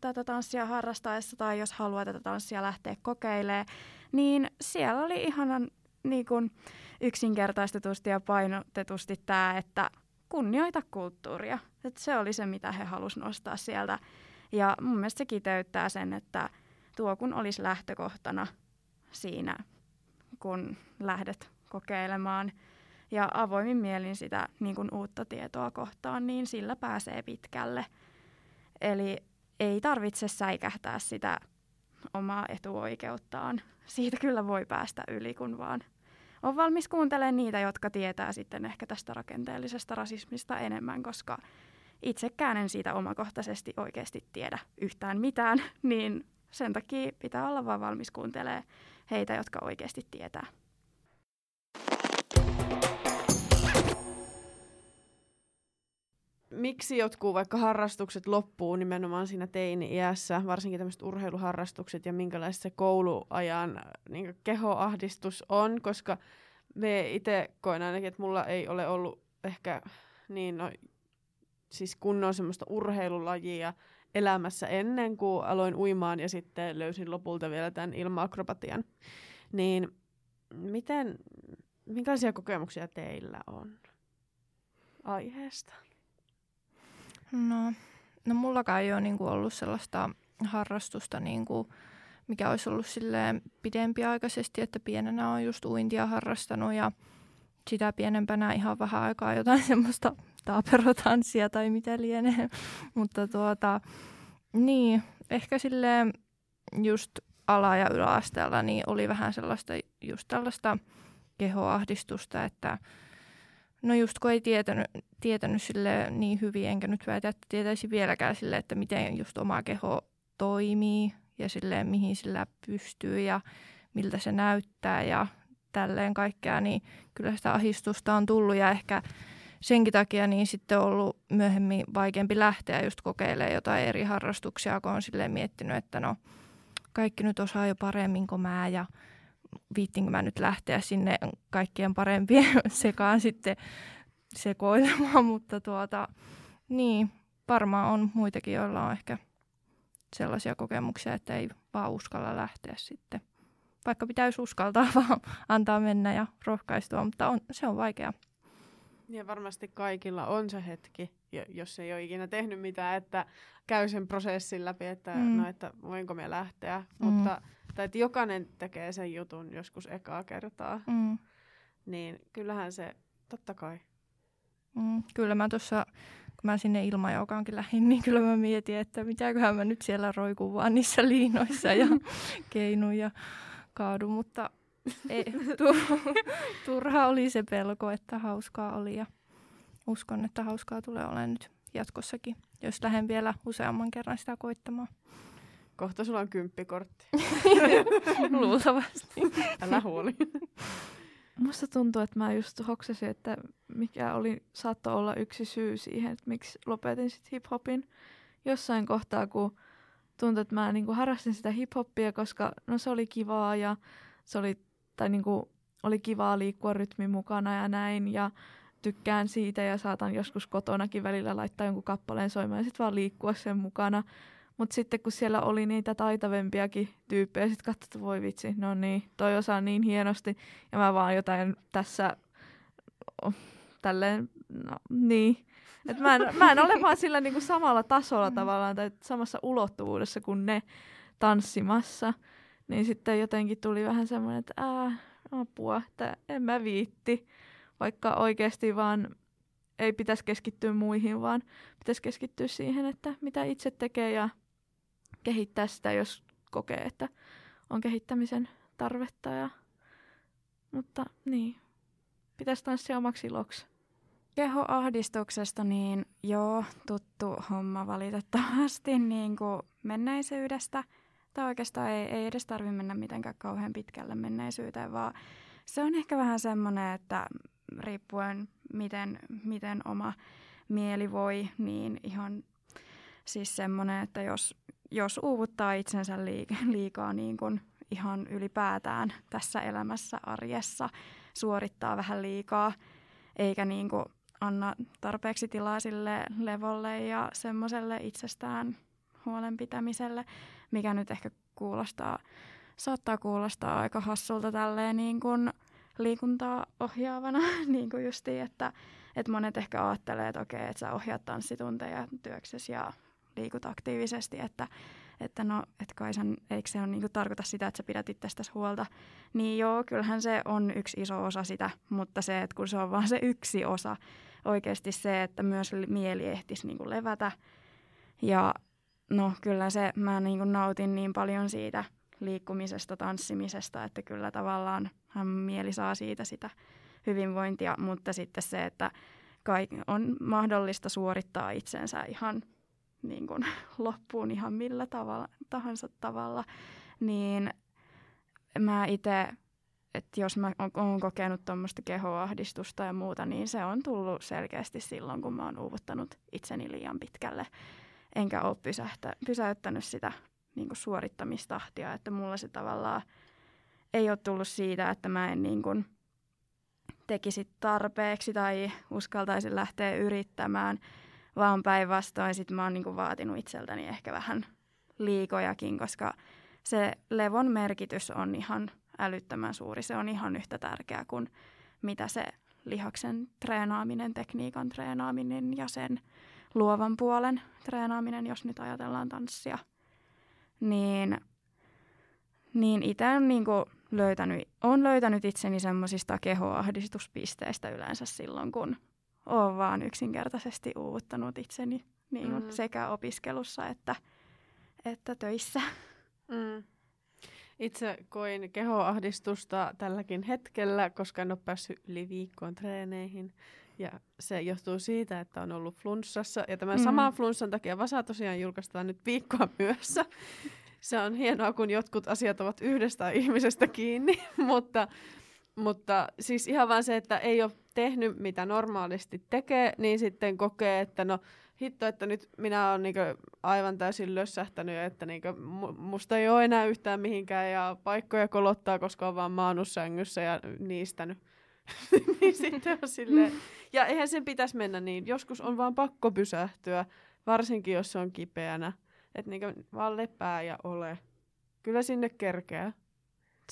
tätä tanssia harrastaessa tai jos haluaa tätä tanssia lähteä kokeilemaan, niin siellä oli ihanan niin kuin yksinkertaistetusti ja painotetusti tämä, että kunnioita kulttuuria. Että se oli se, mitä he halusivat nostaa sieltä. Ja mun mielestä se kiteyttää sen, että tuo kun olisi lähtökohtana siinä kun lähdet kokeilemaan ja avoimin mielin sitä niin kuin uutta tietoa kohtaan, niin sillä pääsee pitkälle. Eli ei tarvitse säikähtää sitä omaa etuoikeuttaan. Siitä kyllä voi päästä yli, kun vaan on valmis kuuntelemaan niitä, jotka tietää sitten ehkä tästä rakenteellisesta rasismista enemmän, koska itsekään en siitä omakohtaisesti oikeasti tiedä yhtään mitään, niin sen takia pitää olla vaan valmis kuuntelemaan heitä, jotka oikeasti tietää. Miksi jotkut vaikka harrastukset loppuu nimenomaan siinä teini-iässä, varsinkin tämmöiset urheiluharrastukset ja minkälaiset se kouluajan niin kehoahdistus on, koska me itse koen ainakin, että mulla ei ole ollut ehkä niin no, siis kunnon semmoista urheilulajia elämässä ennen kuin aloin uimaan ja sitten löysin lopulta vielä tämän ilma-akrobatian. Niin miten, minkälaisia kokemuksia teillä on aiheesta? No, no mullakaan ei ole niinku ollut sellaista harrastusta, niinku, mikä olisi ollut silleen pidempiaikaisesti, että pienenä on just uintia harrastanut ja sitä pienempänä ihan vähän aikaa jotain semmoista taaperotanssia tai mitä lienee. Mutta tuota, niin, ehkä silleen just ala- ja yläasteella niin oli vähän sellaista just tällaista kehoahdistusta, että no just kun ei tietänyt, tietänyt sille niin hyvin, enkä nyt väitä, että tietäisi vieläkään sille, että miten just oma keho toimii ja silleen mihin sillä pystyy ja miltä se näyttää ja tälleen kaikkea, niin kyllä sitä ahistusta on tullut ja ehkä senkin takia niin sitten on ollut myöhemmin vaikeampi lähteä just kokeilemaan jotain eri harrastuksia, kun on silleen miettinyt, että no kaikki nyt osaa jo paremmin kuin mä ja viittinkö mä nyt lähteä sinne kaikkien parempien sekaan sitten sekoilemaan, mutta tuota, niin, varmaan on muitakin, joilla on ehkä sellaisia kokemuksia, että ei vaan uskalla lähteä sitten. Vaikka pitäisi uskaltaa vaan antaa mennä ja rohkaistua, mutta on, se on vaikea. Ja varmasti kaikilla on se hetki, jos ei ole ikinä tehnyt mitään, että käy sen prosessin läpi, että, mm. no, että voinko me lähteä. Mm. Mutta, tai että jokainen tekee sen jutun joskus ekaa kertaa. Mm. Niin kyllähän se, totta kai. Mm. Kyllä mä tuossa, kun mä sinne ilmajoukaankin lähdin, niin kyllä mä mietin, että mitäköhän mä nyt siellä roikun vaan niissä liinoissa ja keinun ja kaadu, mutta ei, tu, turha oli se pelko, että hauskaa oli ja uskon, että hauskaa tulee olemaan nyt jatkossakin, jos lähden vielä useamman kerran sitä koittamaan. Kohta sulla on kymppikortti. Luultavasti. Älä huoli. Musta tuntuu, että mä just hoksasin, että mikä oli, saattoi olla yksi syy siihen, että miksi lopetin sit hiphopin jossain kohtaa, kun tuntui, että mä niinku harrastin sitä hiphoppia, koska no se oli kivaa ja se oli, tai niinku, oli kivaa liikkua rytmin mukana ja näin. Ja tykkään siitä ja saatan joskus kotonakin välillä laittaa jonkun kappaleen soimaan ja sitten vaan liikkua sen mukana. Mutta sitten kun siellä oli niitä taitavempiakin tyyppejä, sitten katsoin, että voi vitsi, no niin, toi osaa niin hienosti. Ja mä vaan jotain tässä, oh, tälleen, no niin. Et mä, en, mä en ole vaan sillä niinku samalla tasolla tavallaan tai samassa ulottuvuudessa kuin ne tanssimassa. Niin sitten jotenkin tuli vähän semmoinen, että ää, apua, että en mä viitti vaikka oikeasti vaan ei pitäisi keskittyä muihin, vaan pitäisi keskittyä siihen, että mitä itse tekee ja kehittää sitä, jos kokee, että on kehittämisen tarvetta. Ja... Mutta niin, pitäisi tanssia omaksi iloksi. Kehoahdistuksesta, niin joo, tuttu homma valitettavasti niin kuin menneisyydestä. Tai oikeastaan ei, ei edes tarvitse mennä mitenkään kauhean pitkälle menneisyyteen, vaan se on ehkä vähän semmoinen, että riippuen miten, miten oma mieli voi, niin ihan siis semmoinen, että jos, jos uuvuttaa itsensä liikaa niin kuin ihan ylipäätään tässä elämässä arjessa, suorittaa vähän liikaa, eikä niin kuin anna tarpeeksi tilaa sille levolle ja semmoiselle itsestään huolenpitämiselle, mikä nyt ehkä kuulostaa, saattaa kuulostaa aika hassulta tälleen niin kuin liikuntaa ohjaavana, niin kuin justiin, että, että monet ehkä ajattelee, että okei, että sä ohjaat tanssitunteja työksesi ja liikut aktiivisesti, että, että no, että kai sen, eikö se on, niin kuin, tarkoita sitä, että sä pidät itsestäsi huolta. Niin joo, kyllähän se on yksi iso osa sitä, mutta se, että kun se on vain se yksi osa, oikeasti se, että myös mieli ehtisi niin kuin levätä. Ja no kyllä se, mä niin kuin nautin niin paljon siitä liikkumisesta, tanssimisesta, että kyllä tavallaan hän mieli saa siitä sitä hyvinvointia, mutta sitten se, että kaik- on mahdollista suorittaa itsensä ihan niin kuin loppuun ihan millä tavalla, tahansa tavalla, niin mä itse, että jos mä oon kokenut tuommoista kehoahdistusta ja muuta, niin se on tullut selkeästi silloin, kun mä oon uuvuttanut itseni liian pitkälle, enkä ole pysähtä, pysäyttänyt sitä niin kuin suorittamistahtia, että mulla se tavallaan ei ole tullut siitä, että mä en niin kuin tekisi tarpeeksi tai uskaltaisi lähteä yrittämään, vaan päinvastoin sit mä oon niin kuin vaatinut itseltäni ehkä vähän liikojakin, koska se levon merkitys on ihan älyttömän suuri. Se on ihan yhtä tärkeä kuin mitä se lihaksen treenaaminen, tekniikan treenaaminen ja sen luovan puolen treenaaminen, jos nyt ajatellaan tanssia – niin, niin itse on niin kuin löytänyt, on löytänyt itseni semmoisista kehoahdistuspisteistä yleensä silloin, kun olen vaan yksinkertaisesti uuvuttanut itseni niin mm. sekä opiskelussa että, että töissä. Mm. Itse koin kehoahdistusta tälläkin hetkellä, koska en ole päässyt yli viikkoon treeneihin. Ja se johtuu siitä, että on ollut flunssassa. Ja tämän mm. saman flunssan takia Vasa tosiaan julkaistaan nyt viikkoa myössä. Se on hienoa, kun jotkut asiat ovat yhdestä ihmisestä kiinni. mutta, mutta siis ihan vaan se, että ei ole tehnyt mitä normaalisti tekee, niin sitten kokee, että no hitto, että nyt minä olen niinku aivan täysin lössähtänyt että niinku musta ei ole enää yhtään mihinkään ja paikkoja kolottaa, koska on vaan maannut sängyssä ja niistänyt niin sitten on silleen, ja eihän sen pitäisi mennä niin. Joskus on vaan pakko pysähtyä, varsinkin jos se on kipeänä. Että niinku vaan lepää ja ole. Kyllä sinne kerkeää.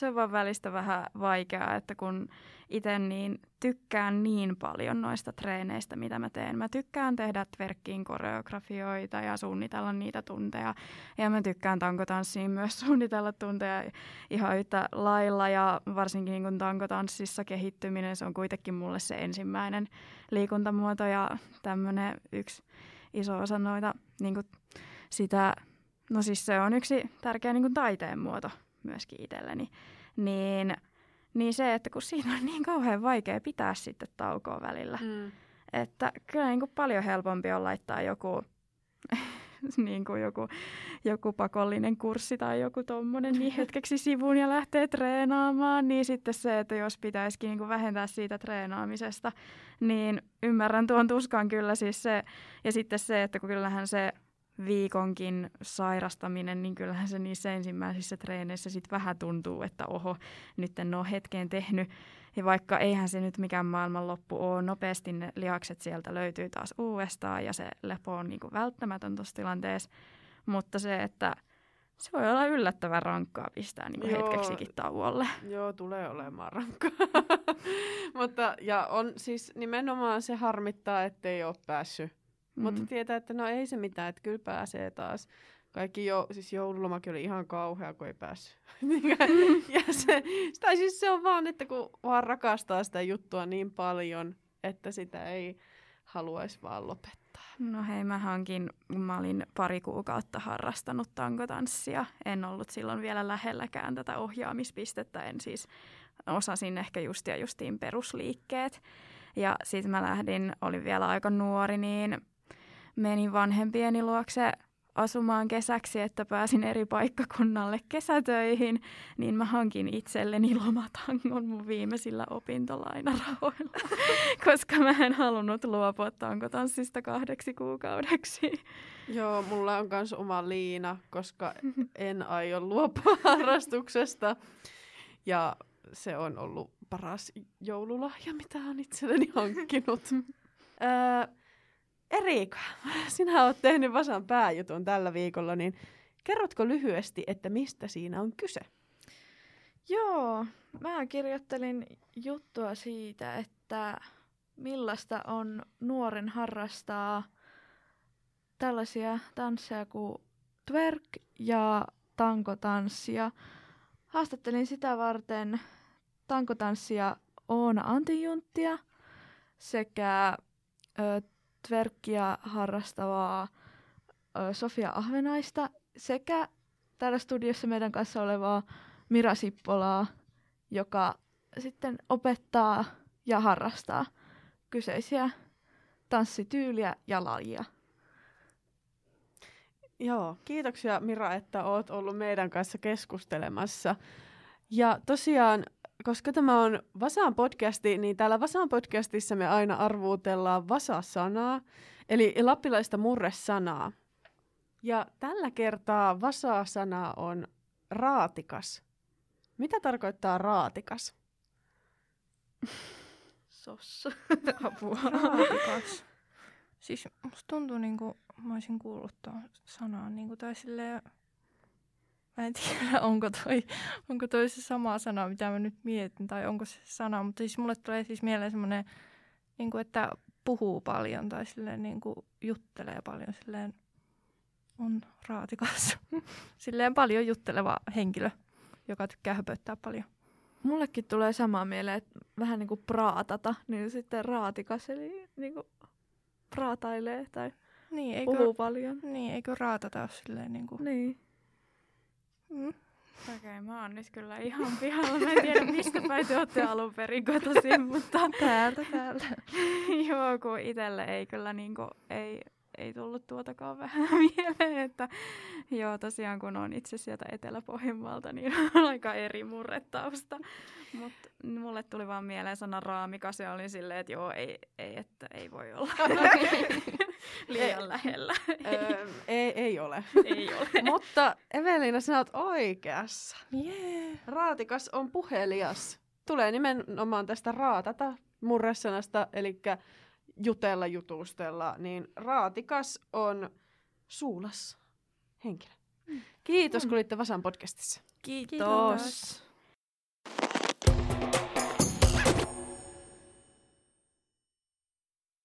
Se on vaan välistä vähän vaikeaa, että kun itse niin tykkään niin paljon noista treeneistä, mitä mä teen. Mä tykkään tehdä tverkkiin koreografioita ja suunnitella niitä tunteja. Ja mä tykkään tankotanssiin myös suunnitella tunteja ihan yhtä lailla. Ja varsinkin niin kun tankotanssissa kehittyminen, se on kuitenkin mulle se ensimmäinen liikuntamuoto ja tämmöinen yksi iso osa noita niin sitä, no siis se on yksi tärkeä niin taiteen muoto myöskin itselleni, niin, niin se, että kun siinä on niin kauhean vaikea pitää sitten taukoa välillä, Mm. että kyllä niin kuin paljon helpompi on laittaa joku, niin kuin joku, joku pakollinen kurssi tai joku tommonen niin hetkeksi sivuun ja lähtee treenaamaan, niin sitten se, että jos pitäisikin niin kuin vähentää siitä treenaamisesta, niin ymmärrän tuon tuskan kyllä siis se, ja sitten se, että kun kyllähän se viikonkin sairastaminen, niin kyllähän se niissä ensimmäisissä treeneissä sitten vähän tuntuu, että oho, nyt en ole hetkeen tehnyt. Ja vaikka eihän se nyt mikään maailmanloppu ole, nopeasti ne lihakset sieltä löytyy taas uudestaan ja se lepo on niin kuin välttämätön tuossa tilanteessa. Mutta se, että se voi olla yllättävän rankkaa pistää niin Joo. hetkeksikin tauolle. Joo, tulee olemaan rankkaa. Mutta, ja on siis nimenomaan se harmittaa, ettei ole päässyt. Mm. Mutta tietää, että no ei se mitään, että kyllä pääsee taas. Kaikki jo, siis joululomakin oli ihan kauhea, kun ei päässyt. ja se, tai siis se on vaan, että kun vaan rakastaa sitä juttua niin paljon, että sitä ei haluaisi vaan lopettaa. No hei, mä hankin, kun mä olin pari kuukautta harrastanut tankotanssia. En ollut silloin vielä lähelläkään tätä ohjaamispistettä. En siis osasin ehkä just ja justiin perusliikkeet. Ja sitten mä lähdin, olin vielä aika nuori, niin menin vanhempieni luokse asumaan kesäksi, että pääsin eri paikkakunnalle kesätöihin, niin mä hankin itselleni lomatangon mun viimeisillä opintolainarahoilla, koska mä en halunnut luopua tankotanssista kahdeksi kuukaudeksi. Joo, mulla on myös oma liina, koska en aio luopua harrastuksesta. Ja se on ollut paras joululahja, mitä olen itselleni hankkinut. öö, Erika, sinä olet tehnyt Vasan pääjutun tällä viikolla, niin kerrotko lyhyesti, että mistä siinä on kyse? Joo, mä kirjoittelin juttua siitä, että millaista on nuoren harrastaa tällaisia tansseja kuin twerk ja tankotanssia. Haastattelin sitä varten tankotanssia Oona Antijunttia sekä ö, twerkkiä harrastavaa Sofia Ahvenaista sekä täällä studiossa meidän kanssa olevaa Mira Sippolaa, joka sitten opettaa ja harrastaa kyseisiä tanssityyliä ja lajia. Joo, kiitoksia Mira, että oot ollut meidän kanssa keskustelemassa. Ja tosiaan, koska tämä on Vasaan podcasti, niin täällä Vasaan podcastissa me aina arvuutellaan Vasa-sanaa, eli lappilaista murresanaa. Ja tällä kertaa Vasa-sana on raatikas. Mitä tarkoittaa raatikas? Sossa. Apua. Raatikas. Siis musta tuntuu niinku, mä olisin kuullut tuon sanan niinku, tai silleen, mä en tiedä onko toi, onko toi se sama sana, mitä mä nyt mietin, tai onko se sana, mutta siis mulle tulee siis mieleen semmoinen, niinku, että puhuu paljon tai silleen niinku juttelee paljon, silleen on raatikas. silleen paljon jutteleva henkilö, joka tykkää höpöttää paljon. Mullekin tulee samaa mieleen, että vähän niin kuin praatata, niin sitten raatikas, eli niin kuin praatailee tai Niin, eikö, puhuu paljon. niin, eikö raatata ole silleen niinku... Niin. Mm. Okei, okay, mä oon nyt kyllä ihan pihalla. Mä en tiedä, mistä päin te olette alun perin kotoisin, mutta Täältä, täältä. joo, kun itselle ei kyllä niinku, ei, ei tullut tuotakaan vähän mieleen, että joo, tosiaan kun on itse sieltä Etelä-Pohjanmaalta, niin on aika eri murretausta. Mutta mulle tuli vaan mieleen sana raamikas ja olin silleen, että joo, ei, ei, että ei voi olla liian lähellä. öö, ei, ei ole. ei ole. Mutta Evelina, sinä olet oikeassa. Jee. Raatikas on puhelias. tulee nimenomaan tästä raatata murresanasta, eli jutella, jutustella, niin raatikas on suulas henkilö. Kiitos, kun olitte Vasan podcastissa. Kiitos. Kiitos.